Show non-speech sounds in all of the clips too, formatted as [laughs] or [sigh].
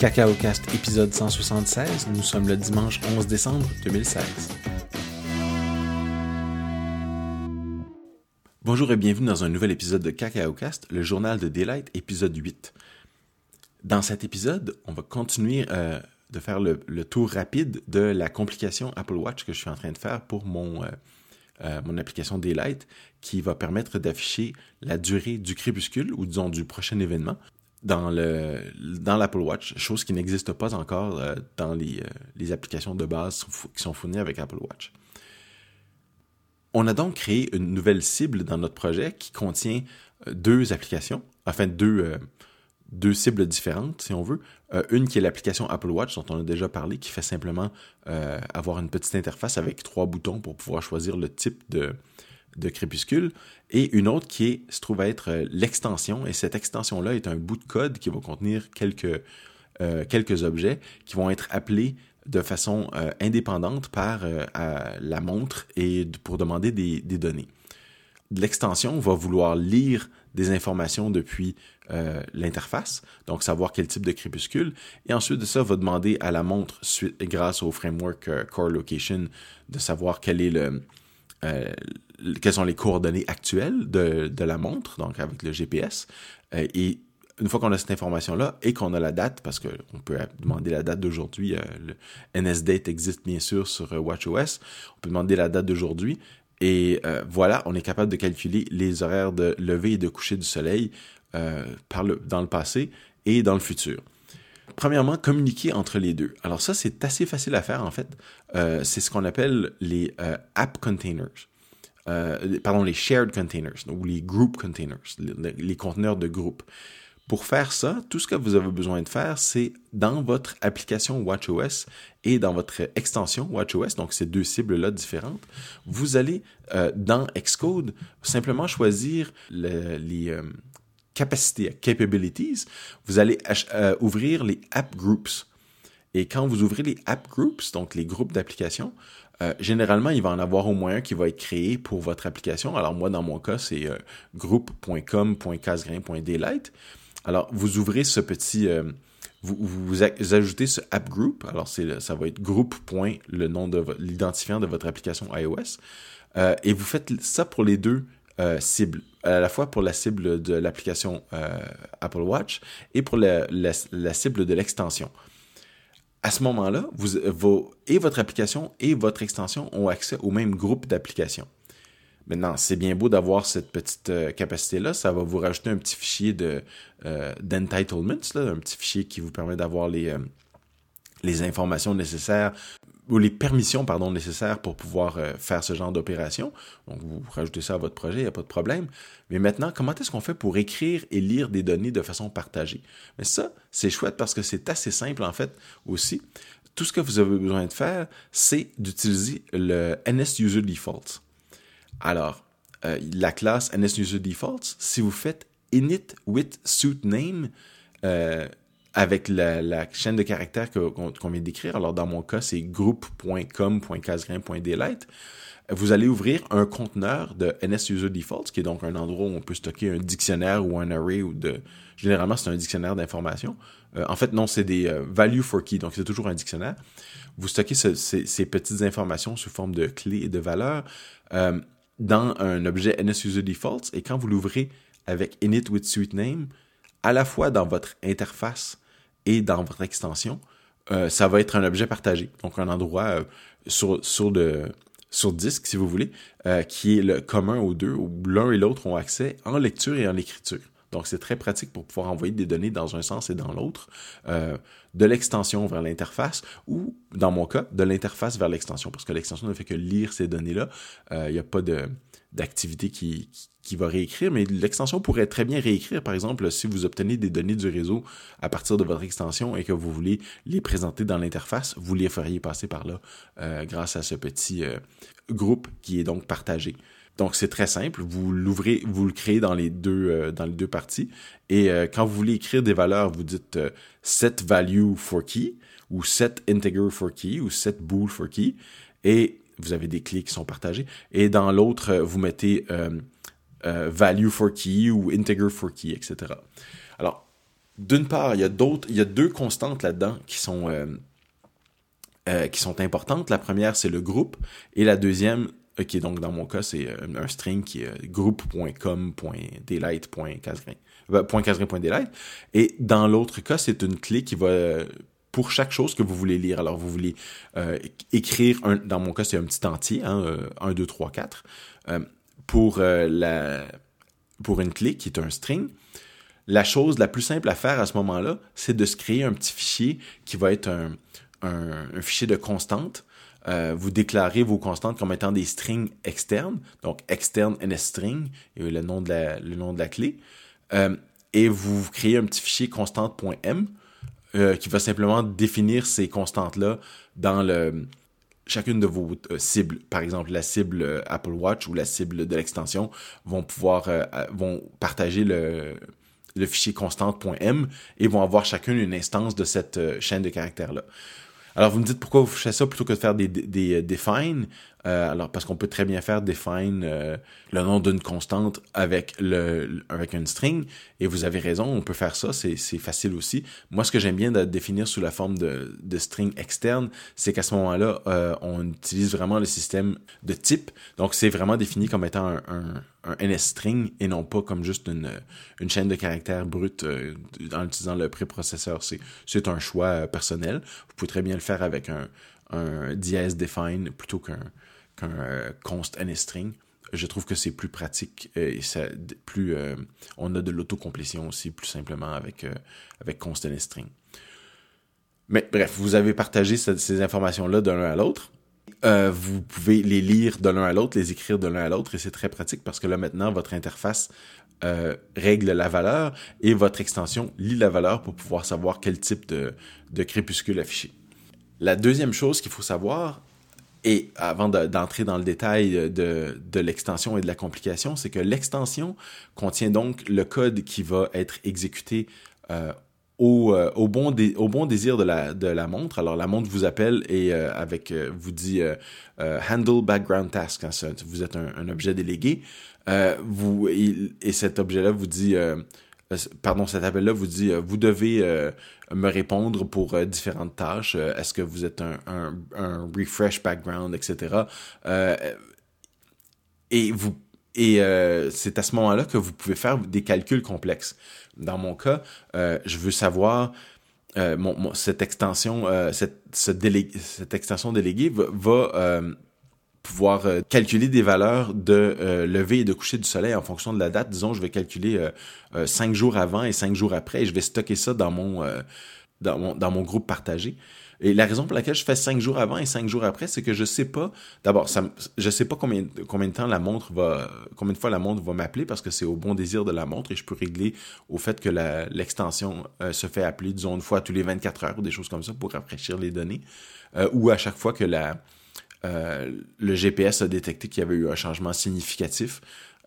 Cacao Cast épisode 176, nous sommes le dimanche 11 décembre 2016. Bonjour et bienvenue dans un nouvel épisode de Cacao Cast, le journal de Daylight, épisode 8. Dans cet épisode, on va continuer euh, de faire le, tour rapide de la complication Apple Watch que je suis en train de faire pour mon, euh, euh, mon application Daylight qui va permettre d'afficher la durée du crépuscule ou disons du prochain événement dans le dans l'Apple Watch, chose qui n'existe pas encore euh, dans les, euh, les, applications de base qui sont fournies avec Apple Watch. On a donc créé une nouvelle cible dans notre projet qui contient deux applications, enfin deux, deux cibles différentes, si on veut. une qui est l'application Apple Watch, dont on a déjà parlé, qui fait simplement avoir une petite interface avec trois boutons pour pouvoir choisir le type de, de crépuscule, et une autre qui se trouve être euh, l'extension, et cette extension-là est un bout de code qui va contenir quelques, euh, quelques objets qui vont être appelés de façon euh, indépendante par la montre et pour demander des, des données. L'extension va vouloir lire des informations depuis l'interface, donc savoir quel type de crépuscule, et ensuite de ça va demander à la montre, grâce au framework Core Location, de savoir quel est le, euh, quelles sont les coordonnées actuelles de, de, la montre, donc avec le GPS. Euh, et une fois qu'on a cette information-là et qu'on a la date, parce qu'on peut demander la date d'aujourd'hui, euh, le NSDate existe bien sûr sur WatchOS, on peut demander la date d'aujourd'hui, et voilà, on est capable de calculer les horaires de lever et de coucher du soleil par le, dans le passé et dans le futur. Premièrement, communiquer entre les deux. Alors ça, c'est assez facile à faire en fait. Euh, c'est ce qu'on appelle les euh, app containers. Euh, pardon, les shared containers ou les group containers, les, conteneurs de groupe. Pour faire ça, tout ce que vous avez besoin de faire, c'est dans votre application WatchOS et dans votre extension WatchOS, donc ces deux cibles-là différentes, vous allez dans Xcode simplement choisir les, capacité, capabilities, vous allez euh, ouvrir les app groups. Et quand vous ouvrez les app groups, donc les groupes d'applications, euh, généralement, il va en avoir au moins un qui va être créé pour votre application. Alors moi, dans mon cas, c'est euh. Alors, vous ouvrez ce petit... vous, vous, ajoutez ce app group. Alors, ça va être group. le nom de l'identifiant de votre application iOS. et vous faites ça pour les deux cibles à la fois pour la cible de l'application euh, Apple Watch et pour la, cible de l'extension. À ce moment-là, vous, et votre application et votre extension ont accès au même groupe d'applications. Maintenant, c'est bien beau d'avoir cette petite euh, capacité-là. Ça va vous rajouter un petit fichier de euh, d'entitlements, un petit fichier qui vous permet d'avoir les, les informations nécessaires ou les permissions pardon, nécessaires pour pouvoir euh, faire ce genre d'opération. Donc, vous rajoutez ça à votre projet, il n'y a pas de problème. Mais maintenant, comment est-ce qu'on fait pour écrire et lire des données de façon partagée? Mais ça, c'est chouette parce que c'est assez simple en fait aussi. Tout ce que vous avez besoin de faire, c'est d'utiliser le NSUserDefaults. Alors, euh, la classe NSUserDefaults, si vous faites init with suit euh, avec la, chaîne de caractères qu'on vient d'écrire. Alors, dans mon cas, c'est group.com.casgrain.delight. Vous allez ouvrir un conteneur de NSUserDefaults, qui est donc un endroit où on peut stocker un dictionnaire ou un array ou de. Généralement, c'est un dictionnaire d'informations. Euh, en fait, non, c'est des euh, value for key, donc c'est toujours un dictionnaire. Vous stockez ces, petites informations sous forme de clés et de valeurs euh, dans un objet NSUserDefaults, et quand vous l'ouvrez avec init with suite name, à la fois dans votre interface et dans votre extension, euh, ça va être un objet partagé. Donc un endroit euh, sur, sur, sur disque, si vous voulez, euh, qui est le commun aux deux, où l'un et l'autre ont accès en lecture et en écriture. Donc c'est très pratique pour pouvoir envoyer des données dans un sens et dans l'autre, de l'extension vers l'interface ou, dans mon cas, de l'interface vers l'extension, parce que l'extension ne fait que lire ces données-là. Il n'y a pas de d'activité qui va réécrire, mais l'extension pourrait très bien réécrire, par exemple, si vous obtenez des données du réseau à partir de votre extension et que vous voulez les présenter dans l'interface, vous les feriez passer par là euh, grâce à ce petit euh, groupe qui est donc partagé. Donc c'est très simple, vous l'ouvrez, vous le créez dans les deux euh, dans les deux parties et quand vous voulez écrire des valeurs, vous dites set value for key ou set integer for key ou set bool for key et vous avez des clés qui sont partagées et dans l'autre vous mettez euh, value for key ou integer for key, etc. Alors, d'une part, il y a d'autres, il y a deux constantes là-dedans qui sont euh, euh, qui sont importantes. La première, c'est le groupe, et la deuxième, euh, qui est donc dans mon cas, c'est un string qui est group.com.daylight.casgrain. Et dans l'autre cas, c'est une clé qui va pour chaque chose que vous voulez lire. Alors, vous voulez écrire, un, dans mon cas, c'est un petit entier, hein, 1, 2, 3, 4, pour, la, pour une clé qui est un string la chose la plus simple à faire à ce moment-là, c'est de se créer un petit fichier qui va être un, fichier de constantes. Euh, vous déclarez vos constantes comme étant des strings externes, donc externe string et le nom de la, le nom de la clé. Euh, et vous créez un petit fichier constante.m euh, qui va simplement définir ces constantes-là dans le, chacune de vos cibles, par exemple la cible Apple Watch ou la cible de l'extension, vont pouvoir vont partager le, fichier constante.m et vont avoir chacune une instance de cette euh, chaîne de caractères-là. Alors, vous me dites pourquoi vous faites ça plutôt que de faire des, des, des euh. Euh, alors, parce qu'on peut très bien faire define euh, le nom d'une constante avec le une string. Et vous avez raison, on peut faire ça, c'est facile aussi. Moi, ce que j'aime bien de définir sous la forme de, string externe, c'est qu'à ce moment-là, euh, on utilise vraiment le système de type. Donc, c'est vraiment défini comme étant un, NS-string et non pas comme juste une, chaîne de caractères brute en utilisant le préprocesseur. C'est un choix personnel. Vous pouvez très bien le faire avec un, un dièse define plutôt qu'un qu'un euh, const string. Je trouve que c'est plus pratique euh, et plus euh, on a de l'autocomplétion aussi plus simplement avec avec const string. Mais bref, vous avez partagé ces informations-là de l'un à l'autre. vous pouvez les lire de l'un à l'autre, les écrire de l'un à l'autre, et c'est très pratique parce que là maintenant, votre interface règle la valeur et votre extension lit la valeur pour pouvoir savoir quel type de crépuscule afficher. La deuxième chose qu'il faut savoir, et avant d'entrer dans le détail de, de l'extension et de la complication, c'est que l'extension contient donc le code qui va être exécuté euh, au, euh, au, bon au bon désir de la, de la montre. Alors la montre vous appelle et euh, avec vous dit handle background task. Hein, vous êtes un, objet délégué. vous et cet objet-là vous dit pardon, cet appel-là vous dit, vous devez me répondre pour euh, différentes tâches. Euh, est-ce que vous êtes un, un, un refresh background, etc. Euh, et vous et c'est à ce moment-là que vous pouvez faire des calculs complexes. Dans mon cas, je veux savoir mon, cette extension, cette, ce cette extension déléguée va, va pouvoir calculer des valeurs de lever et de coucher du soleil en fonction de la date. Disons, je vais calculer cinq jours avant et cinq jours après et je vais stocker ça dans mon dans mon, dans mon groupe partagé. Et la raison pour laquelle je fais cinq jours avant et cinq jours après, c'est que je sais pas. D'abord, je sais pas combien, combien de temps la montre va, combien de fois la montre va m'appeler parce que c'est au bon désir de la montre et je peux régler au fait que l'extension euh, se fait appeler, disons, une fois tous les 24 heures ou des choses comme ça pour rafraîchir les données. Euh, ou à chaque fois que la, euh, le GPS a détecté qu'il y avait eu un changement significatif.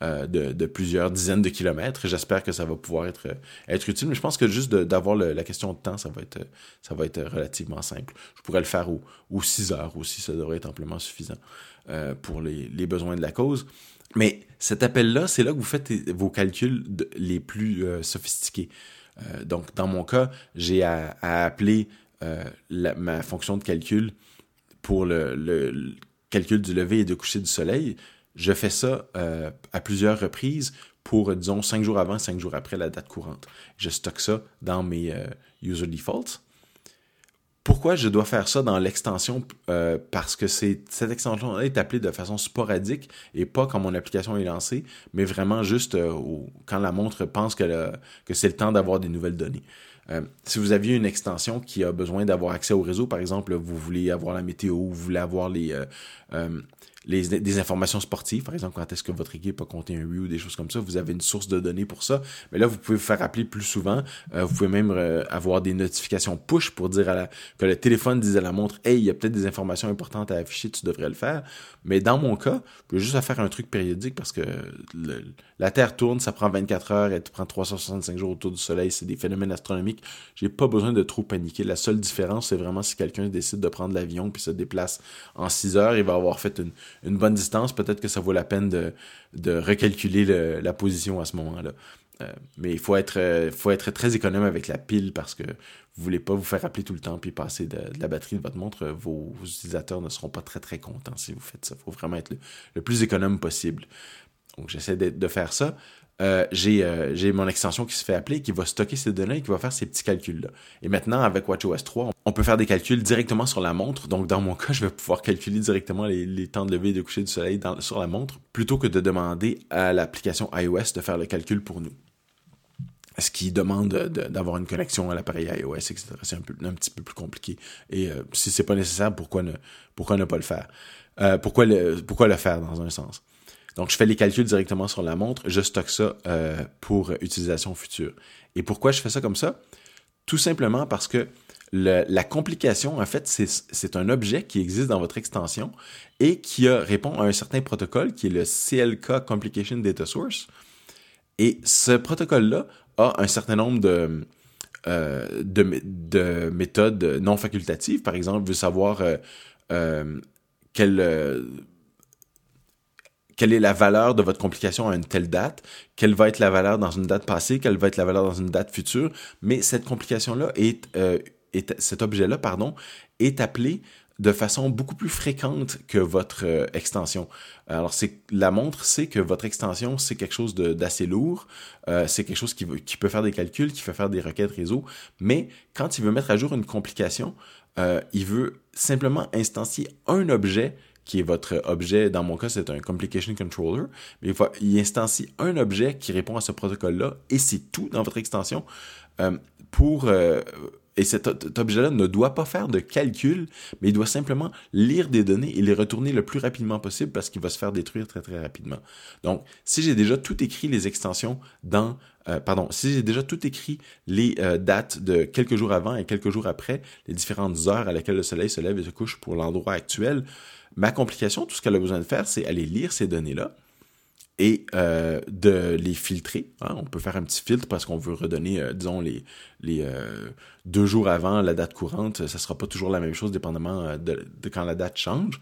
Euh, de, plusieurs dizaines de kilomètres. J'espère que ça va pouvoir être, être utile, mais je pense que juste d'avoir la question de temps, ça va être, relativement simple. Je pourrais le faire aux, 6 heures aussi, ça devrait être amplement suffisant euh, pour les, besoins de la cause. Mais cet appel-là, c'est là que vous faites vos calculs les plus euh, sophistiqués. donc, dans mon cas, j'ai à, appeler ma fonction de calcul pour le, calcul du lever et du coucher du soleil je fais ça euh, à plusieurs reprises pour, disons, cinq jours avant, cinq jours après la date courante. Je stocke ça dans mes euh, user defaults. Pourquoi je dois faire ça dans l'extension? Euh, parce que cette extension est appelée de façon sporadique et pas quand mon application est lancée, mais vraiment juste quand la montre pense que, que c'est le temps d'avoir des nouvelles données. Si vous aviez une extension qui a besoin d'avoir accès au réseau, par exemple, vous voulez avoir la météo, vous voulez avoir les, les, des informations sportives, par exemple, quand est-ce que votre équipe a compté un oui ou des choses comme ça, vous avez une source de données pour ça. Mais là, vous pouvez vous faire appeler plus souvent. Euh, vous pouvez même euh, avoir des notifications push pour dire à la, que le téléphone dise à la montre, hey, il y a peut-être des informations importantes à afficher, tu devrais le faire. Mais dans mon cas, je peux juste faire un truc périodique parce que la Terre tourne, ça prend 24 heures, elle prend 365 jours autour du Soleil, c'est des phénomènes astronomiques. J'ai pas besoin de trop paniquer. La seule différence, c'est vraiment si quelqu'un décide de prendre l'avion puis se déplace en 6 heures, il va avoir fait une, une bonne distance, peut-être que ça vaut la peine de, recalculer la position à ce moment-là. mais il faut être, faut être très économe avec la pile parce que vous voulez pas vous faire appeler tout le temps puis passer de, la batterie de votre montre. Vos, utilisateurs ne seront pas très très contents si vous faites ça. Il faut vraiment être le, plus économe possible. Donc j'essaie de, faire ça. Euh, euh, j'ai mon extension qui se fait appeler, qui va stocker ces données et qui va faire ces petits calculs-là. Et maintenant, avec WatchOS 3, on peut faire des calculs directement sur la montre. Donc, dans mon [laughs] cas, je vais pouvoir calculer directement les, temps de lever et de coucher du soleil sur la montre, plutôt que de demander à l'application iOS de faire le calcul pour nous. Ce qui demande d'avoir une connexion à l'appareil iOS, etc. C'est un, petit peu plus compliqué. Et euh, si c'est pas nécessaire, pourquoi ne, pas le faire? le, pourquoi le faire dans un sens? Donc, je fais les calculs directement sur la montre, je stocke ça euh, pour utilisation future. Et pourquoi je fais ça comme ça? Tout simplement parce que la complication, en fait, c'est un objet qui existe dans votre extension et qui répond à un certain protocole qui est le CLK Complication Data Source. Et ce protocole-là a un certain nombre de, euh, de, méthodes non facultatives. Par exemple, veut savoir euh, euh quelle est la valeur de votre complication à une telle date, quelle va être la valeur dans une date passée, quelle va être la valeur dans une date future, mais cette complication-là est, euh, cet objet-là, pardon, est appelé de façon beaucoup plus fréquente que votre euh, extension. Alors, c'est la montre sait que votre extension, c'est quelque chose d'assez lourd, euh, c'est quelque chose qui, qui, peut faire des calculs, qui peut faire des requêtes réseau, mais quand il veut mettre à jour une complication, il veut simplement instancier un objet qui est votre objet. Dans mon cas, c'est un Complication Controller. Mais il, instancie un objet qui répond à ce protocole-là et c'est tout dans votre extension. Euh, pour euh, et cet, objet-là ne doit pas faire de calcul, mais il doit simplement lire des données et les retourner le plus rapidement possible parce qu'il va se faire détruire très très rapidement. Donc, si j'ai déjà tout écrit les extensions dans, euh, pardon, si j'ai déjà tout écrit les dates de quelques jours avant et quelques jours après, les différentes heures à laquelle le soleil se lève et se couche pour l'endroit actuel, Ma complication, tout ce qu'elle a besoin de faire, c'est aller lire ces données-là et euh, de les filtrer. Hein. On peut faire un petit filtre parce qu'on veut redonner, euh, disons, les, euh, deux jours avant la date courante. Ça sera pas toujours la même chose dépendamment de quand la date change.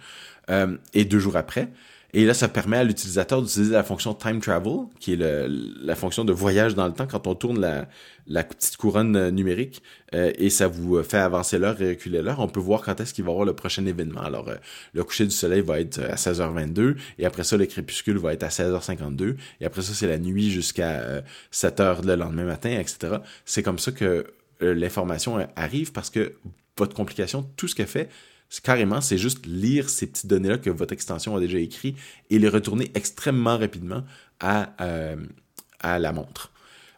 et deux jours après. Et là, ça permet à l'utilisateur d'utiliser la fonction time travel, qui est la fonction de voyage dans le temps quand on tourne la, petite couronne euh, numérique euh, et ça vous fait avancer l'heure et reculer l'heure. On peut voir quand est-ce qu'il va y avoir le prochain événement. Alors, euh, le coucher du soleil va être à 16h22 et après ça, le crépuscule va être à 16h52 et après ça, c'est la nuit jusqu'à 7h le lendemain matin, etc. C'est comme ça que l'information arrive parce que votre complication, tout ce qu'elle fait, carrément, c'est juste lire ces petites données-là que votre extension a déjà écrit et les retourner extrêmement rapidement à, euh, la montre.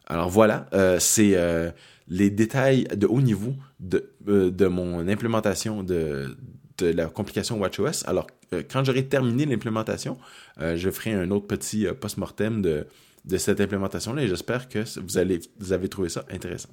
Alors voilà, euh, c'est euh, les détails de haut niveau de, mon implémentation de, la complication WatchOS. Alors, quand j'aurai terminé l'implémentation, je ferai un autre petit post-mortem de, de cette implémentation-là et j'espère que vous, allez, vous avez trouvé ça intéressant.